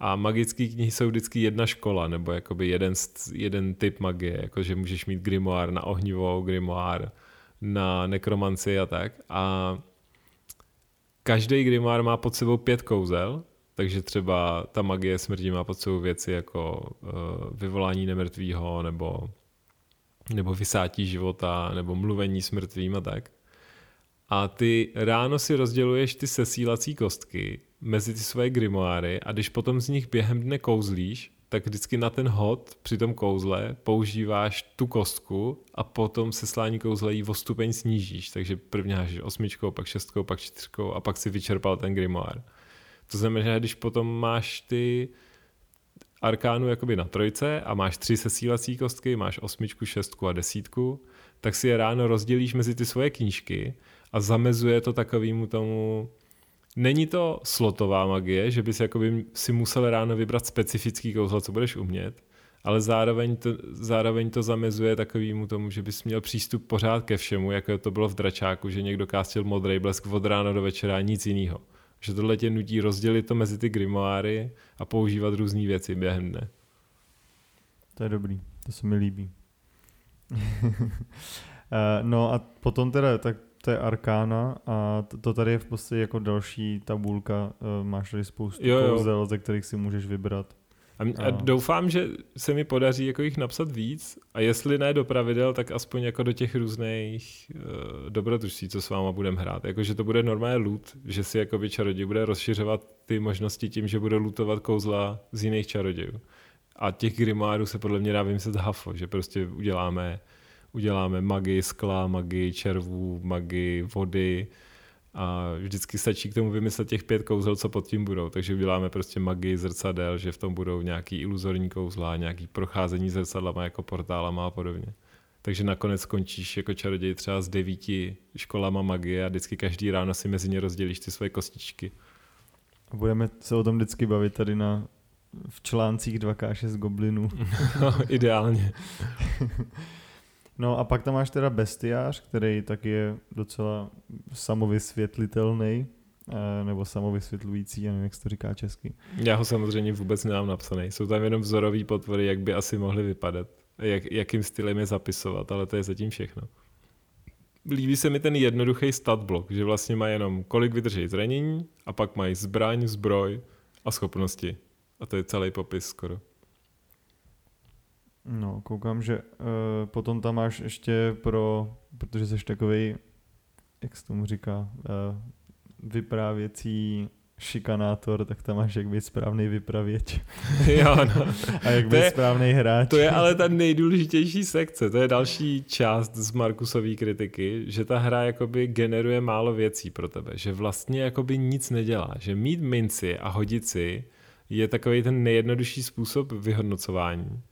A magické knihy jsou vždycky jedna škola, nebo jakoby jeden, jeden typ magie, jakože můžeš mít grimoár na ohnivou, grimoár na nekromanci a tak. A každý grimoár má pod sebou pět kouzel, takže třeba ta magie smrti má pod sebou věci jako uh, vyvolání nemrtvého nebo nebo vysátí života, nebo mluvení s mrtvým a tak. A ty ráno si rozděluješ ty sesílací kostky mezi ty svoje grimoáry a když potom z nich během dne kouzlíš, tak vždycky na ten hod při tom kouzle používáš tu kostku a potom se slání kouzle jí o stupeň snížíš. Takže prvně hážeš osmičkou, pak šestkou, pak čtyřkou a pak si vyčerpal ten grimoár. To znamená, že když potom máš ty arkánu jakoby na trojce a máš tři sesílací kostky, máš osmičku, šestku a desítku, tak si je ráno rozdělíš mezi ty svoje knížky a zamezuje to takovému tomu Není to slotová magie, že bys jakoby si musel ráno vybrat specifický kouzlo, co budeš umět, ale zároveň to, zároveň to zamezuje takovému tomu, že bys měl přístup pořád ke všemu, jako to bylo v dračáku, že někdo kástil modrý blesk od rána do večera nic jiného že tohle tě nutí rozdělit to mezi ty grimoáry a používat různé věci během dne. To je dobrý, to se mi líbí. Eh, no a potom teda, tak to je Arkána a to tady je v podstatě jako další tabulka, eh, máš tady spoustu jo, jo. kouzel, ze kterých si můžeš vybrat. A, a doufám, že se mi podaří jako jich napsat víc a jestli ne do pravidel, tak aspoň jako do těch různých uh, dobrodružství, co s váma budeme hrát. Jakože to bude normálně loot, že si jako čaroděj bude rozšiřovat ty možnosti tím, že bude lootovat kouzla z jiných čarodějů. A těch grimárů se podle mě dá vymyslet hafo, že prostě uděláme, uděláme magii skla, magii červů, magii vody, a vždycky stačí k tomu vymyslet těch pět kouzel, co pod tím budou. Takže uděláme prostě magii zrcadel, že v tom budou nějaký iluzorní kouzla, nějaký procházení zrcadlama jako portálama a podobně. Takže nakonec skončíš jako čaroděj třeba s devíti školama magie a vždycky každý ráno si mezi ně rozdělíš ty svoje kostičky. A budeme se o tom vždycky bavit tady na v článcích 2K6 goblinů. no, ideálně. no a pak tam máš teda bestiář, který tak je docela samovysvětlitelný eh, nebo samovysvětlující, já nevím, jak se to říká česky. Já ho samozřejmě vůbec nemám napsaný. Jsou tam jenom vzorový potvory, jak by asi mohly vypadat, jak, jakým stylem je zapisovat, ale to je zatím všechno. Líbí se mi ten jednoduchý stat blok, že vlastně má jenom kolik vydrží zranění a pak mají zbraň, zbroj a schopnosti. A to je celý popis skoro. No, koukám, že uh, potom tam máš ještě pro, protože jsi takový, jak se tomu říká, uh, vyprávěcí šikanátor, tak tam máš jak být správný vypravěč. jo, no. A jak být správný hráč. To je ale ta nejdůležitější sekce, to je další část z Markusové kritiky, že ta hra jakoby generuje málo věcí pro tebe, že vlastně jakoby nic nedělá, že mít minci a hodit si je takový ten nejjednodušší způsob vyhodnocování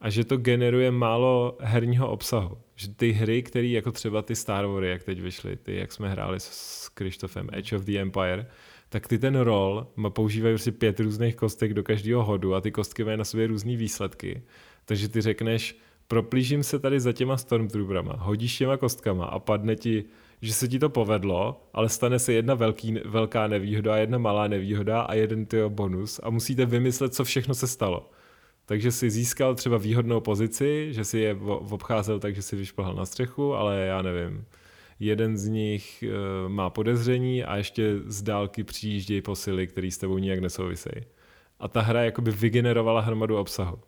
a že to generuje málo herního obsahu. Že ty hry, které jako třeba ty Star Wars, jak teď vyšly, ty, jak jsme hráli s Krištofem, Edge of the Empire, tak ty ten roll používají prostě pět různých kostek do každého hodu a ty kostky mají na sobě různé výsledky. Takže ty řekneš, proplížím se tady za těma Stormtrooperama, hodíš těma kostkama a padne ti, že se ti to povedlo, ale stane se jedna velký, velká nevýhoda jedna malá nevýhoda a jeden ty bonus a musíte vymyslet, co všechno se stalo. Takže si získal třeba výhodnou pozici, že si je obcházel tak, že si vyšplhal na střechu, ale já nevím, jeden z nich uh, má podezření a ještě z dálky přijíždějí posily, které s tebou nijak nesouvisejí. A ta hra jakoby vygenerovala hromadu obsahu.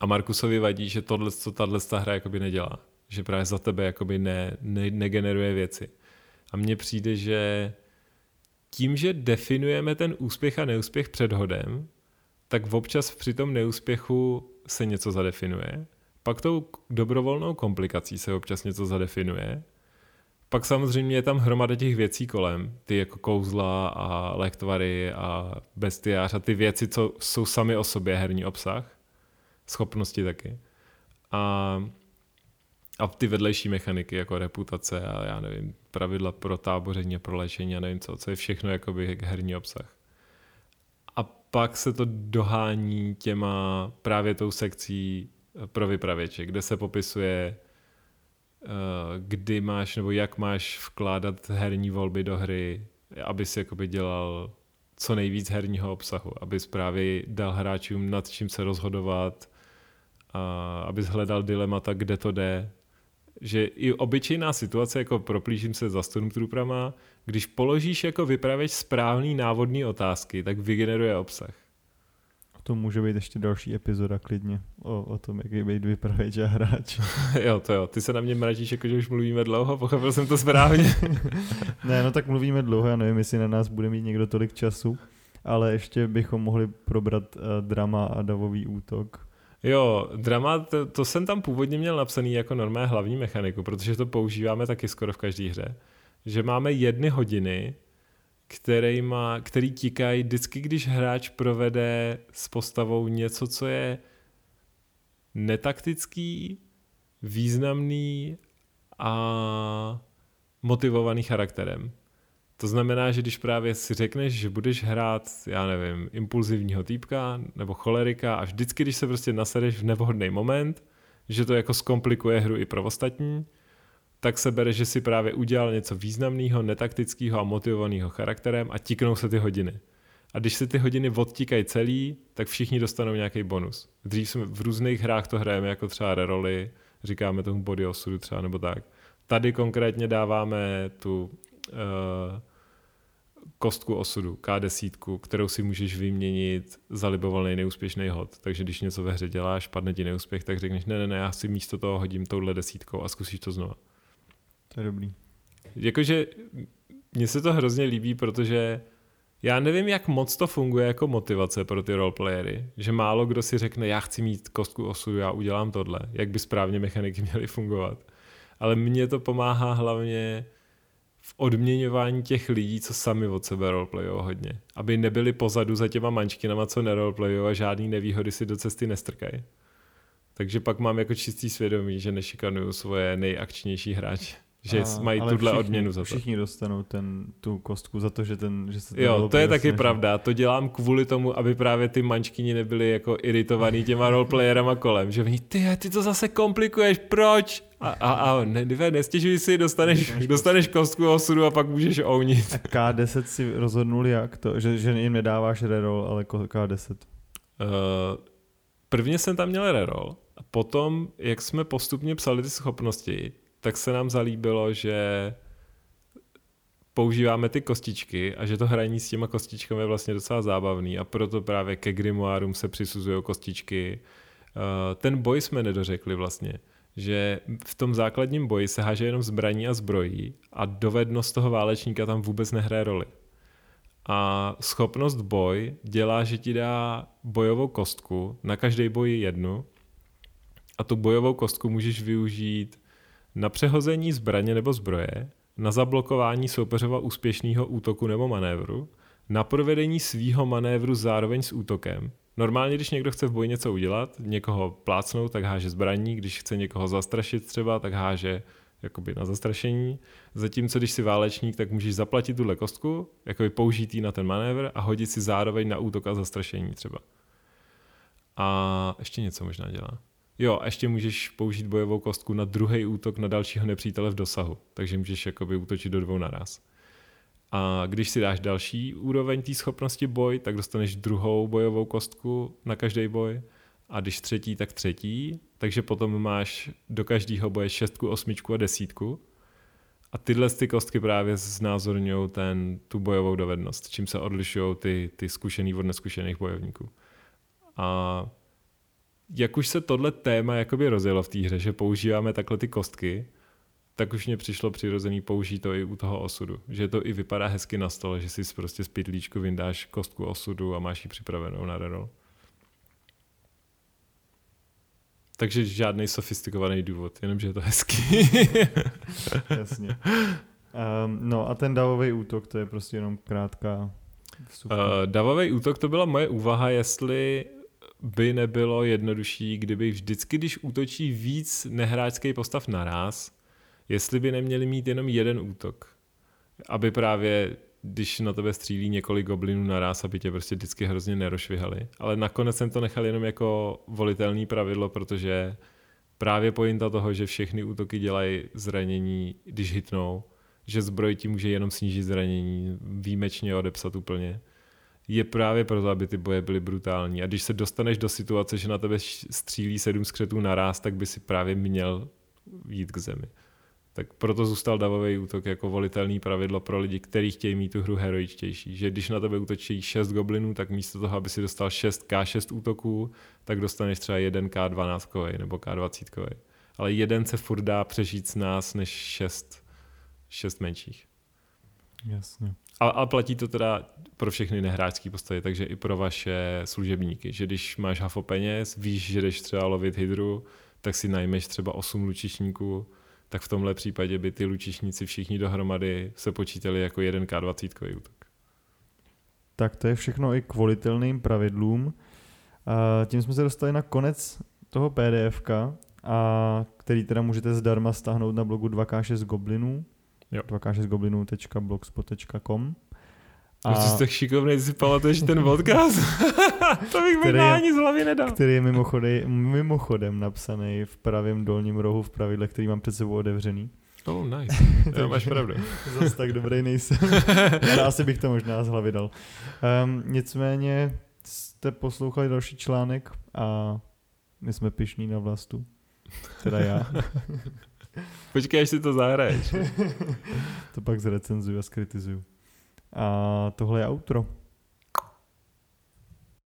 A Markusovi vadí, že tohle, co tahle ta hra jakoby nedělá. Že právě za tebe jakoby ne, ne, negeneruje věci. A mně přijde, že tím, že definujeme ten úspěch a neúspěch před hodem, tak občas při tom neúspěchu se něco zadefinuje. Pak tou dobrovolnou komplikací se občas něco zadefinuje pak samozřejmě je tam hromada těch věcí kolem, ty jako kouzla a lektvary a bestiář a ty věci, co jsou sami o sobě herní obsah, schopnosti taky. A, a ty vedlejší mechaniky, jako reputace a já nevím, pravidla pro táboření a pro léčení a nevím co, co je všechno jakoby herní obsah. Pak se to dohání těma právě tou sekcí pro vypravěče, kde se popisuje Eh, kdy máš nebo jak máš vkládat herní volby do hry, aby si jakoby dělal co nejvíc herního obsahu, aby právě dal hráčům nad čím se rozhodovat, a aby hledal dilemata, kde to jde. Že i obyčejná situace, jako proplížím se za Stormtrooperama, když položíš jako vypravěč správný návodný otázky, tak vygeneruje obsah. To může být ještě další epizoda klidně o, o tom, jaký být vypravěč a hráč. jo, to jo. Ty se na mě mračíš, jako že už mluvíme dlouho, pochopil jsem to správně. ne, no tak mluvíme dlouho, já nevím, jestli na nás bude mít někdo tolik času, ale ještě bychom mohli probrat uh, drama a davový útok. Jo, drama, to, to jsem tam původně měl napsaný jako normální hlavní mechaniku, protože to používáme taky skoro v každé hře. Že máme jedny hodiny, který, má, který tikají vždycky, když hráč provede s postavou něco, co je netaktický, významný a motivovaný charakterem. To znamená, že když právě si řekneš, že budeš hrát, já nevím, impulzivního týpka nebo cholerika a vždycky, když se prostě nasedeš v nevhodný moment, že to jako zkomplikuje hru i pro ostatní, tak se bere, že si právě udělal něco významného, netaktického a motivovaného charakterem a tiknou se ty hodiny. A když se ty hodiny odtíkají celý, tak všichni dostanou nějaký bonus. Dřív jsme v různých hrách to hrajeme jako třeba reroly, říkáme tomu body osudu třeba nebo tak. Tady konkrétně dáváme tu uh, kostku osudu, K10, kterou si můžeš vyměnit za libovolný neúspěšný hod. Takže když něco ve hře děláš, padne ti neúspěch, tak řekneš, ne, ne, ne, já si místo toho hodím touhle desítkou a zkusíš to znova. To je dobrý. Jakože mně se to hrozně líbí, protože já nevím, jak moc to funguje jako motivace pro ty roleplayery, že málo kdo si řekne, já chci mít kostku osu, já udělám tohle, jak by správně mechaniky měly fungovat. Ale mně to pomáhá hlavně odměňování těch lidí, co sami od sebe roleplayou hodně. Aby nebyli pozadu za těma mančkinama, co neroleplayou a žádný nevýhody si do cesty nestrkají. Takže pak mám jako čistý svědomí, že nešikanuju svoje nejakčnější hráče. Že A- mají tuhle všichni, odměnu za to. Všichni dostanou ten, tu kostku za to, že, ten, že se ten Jo, to je taky snaží. pravda. To dělám kvůli tomu, aby právě ty mančkyni nebyly jako iritovaný těma roleplayerama kolem. Že oni, ty, ty to zase komplikuješ, proč? A, a, a ne, ne, nestěžuj si, dostaneš, dostaneš kostku osudu a pak můžeš ounit. A K10 si rozhodnul jak to, že, že jim nedáváš reroll, ale ko- K10. Uh, prvně jsem tam měl reroll a potom, jak jsme postupně psali ty schopnosti, tak se nám zalíbilo, že používáme ty kostičky a že to hraní s těma kostičkami je vlastně docela zábavný a proto právě ke grimoárům se přisuzují kostičky. Uh, ten boj jsme nedořekli vlastně, že v tom základním boji se háže jenom zbraní a zbrojí a dovednost toho válečníka tam vůbec nehraje roli. A schopnost boj dělá, že ti dá bojovou kostku, na každý boj jednu, a tu bojovou kostku můžeš využít na přehození zbraně nebo zbroje, na zablokování soupeřova úspěšného útoku nebo manévru, na provedení svýho manévru zároveň s útokem. Normálně, když někdo chce v boji něco udělat, někoho plácnout, tak háže zbraní, když chce někoho zastrašit třeba, tak háže jakoby na zastrašení. Zatímco když si válečník, tak můžeš zaplatit tuhle kostku, jakoby použít ji na ten manévr a hodit si zároveň na útok a zastrašení třeba. A ještě něco možná dělá. Jo, a ještě můžeš použít bojovou kostku na druhý útok na dalšího nepřítele v dosahu. Takže můžeš jakoby útočit do dvou naraz. A když si dáš další úroveň té schopnosti boj, tak dostaneš druhou bojovou kostku na každý boj. A když třetí, tak třetí. Takže potom máš do každého boje šestku, osmičku a desítku. A tyhle ty kostky právě znázorňují ten, tu bojovou dovednost, čím se odlišují ty, ty zkušený od neskušených bojovníků. A jak už se tohle téma jakoby rozjelo v té hře, že používáme takhle ty kostky, tak už mě přišlo přirozený použít to i u toho osudu. Že to i vypadá hezky na stole, že si prostě z pytlíčku vyndáš kostku osudu a máš ji připravenou na reroll. Takže žádný sofistikovaný důvod, jenomže je to hezký. Jasně. Um, no a ten davový útok, to je prostě jenom krátká vstupka. Uh, davový útok to byla moje úvaha, jestli by nebylo jednodušší, kdyby vždycky, když útočí víc nehráčských postav naraz, jestli by neměli mít jenom jeden útok. Aby právě, když na tebe střílí několik goblinů naraz, aby tě prostě vždycky hrozně nerošvihali. Ale nakonec jsem to nechal jenom jako volitelný pravidlo, protože právě pointa toho, že všechny útoky dělají zranění, když hitnou, že zbroj ti může jenom snížit zranění, výjimečně odepsat úplně, je právě proto, aby ty boje byly brutální. A když se dostaneš do situace, že na tebe střílí sedm skřetů naraz, tak by si právě měl jít k zemi. Tak proto zůstal davový útok jako volitelný pravidlo pro lidi, kteří chtějí mít tu hru heroičtější. Že když na tebe útočí 6 goblinů, tak místo toho, aby si dostal 6k6 útoků, tak dostaneš třeba 1k12 nebo k20. Ale jeden se furt dá přežít z nás než 6, 6 menších. Jasně. A, a platí to teda pro všechny nehráčské postavy, takže i pro vaše služebníky, že když máš hafo peněz, víš, že jdeš třeba lovit hydru, tak si najmeš třeba 8 lučišníků, tak v tomhle případě by ty lučišníci všichni dohromady se počítali jako 1k20 útok. Tak to je všechno i k volitelným pravidlům. A tím jsme se dostali na konec toho PDFka, a který teda můžete zdarma stáhnout na blogu 2k6 goblinů. Jo. 2k6goblinů.blogspot.com A... To jsi tak šikovný, že si pamatuješ ten podcast? to bych Který možná ani z hlavy nedal. který je mimochodem, mimochodem napsaný v pravém dolním rohu v pravidle, který mám před sebou otevřený. Oh, nice. jo, máš pravdu. Zas tak dobrý nejsem. Ale asi bych to možná z hlavy dal. Um, nicméně jste poslouchali další článek a my jsme pišní na vlastu. Teda já. Počkej, až si to zahraješ. to pak zrecenzuju a skritizuju. A tohle je outro.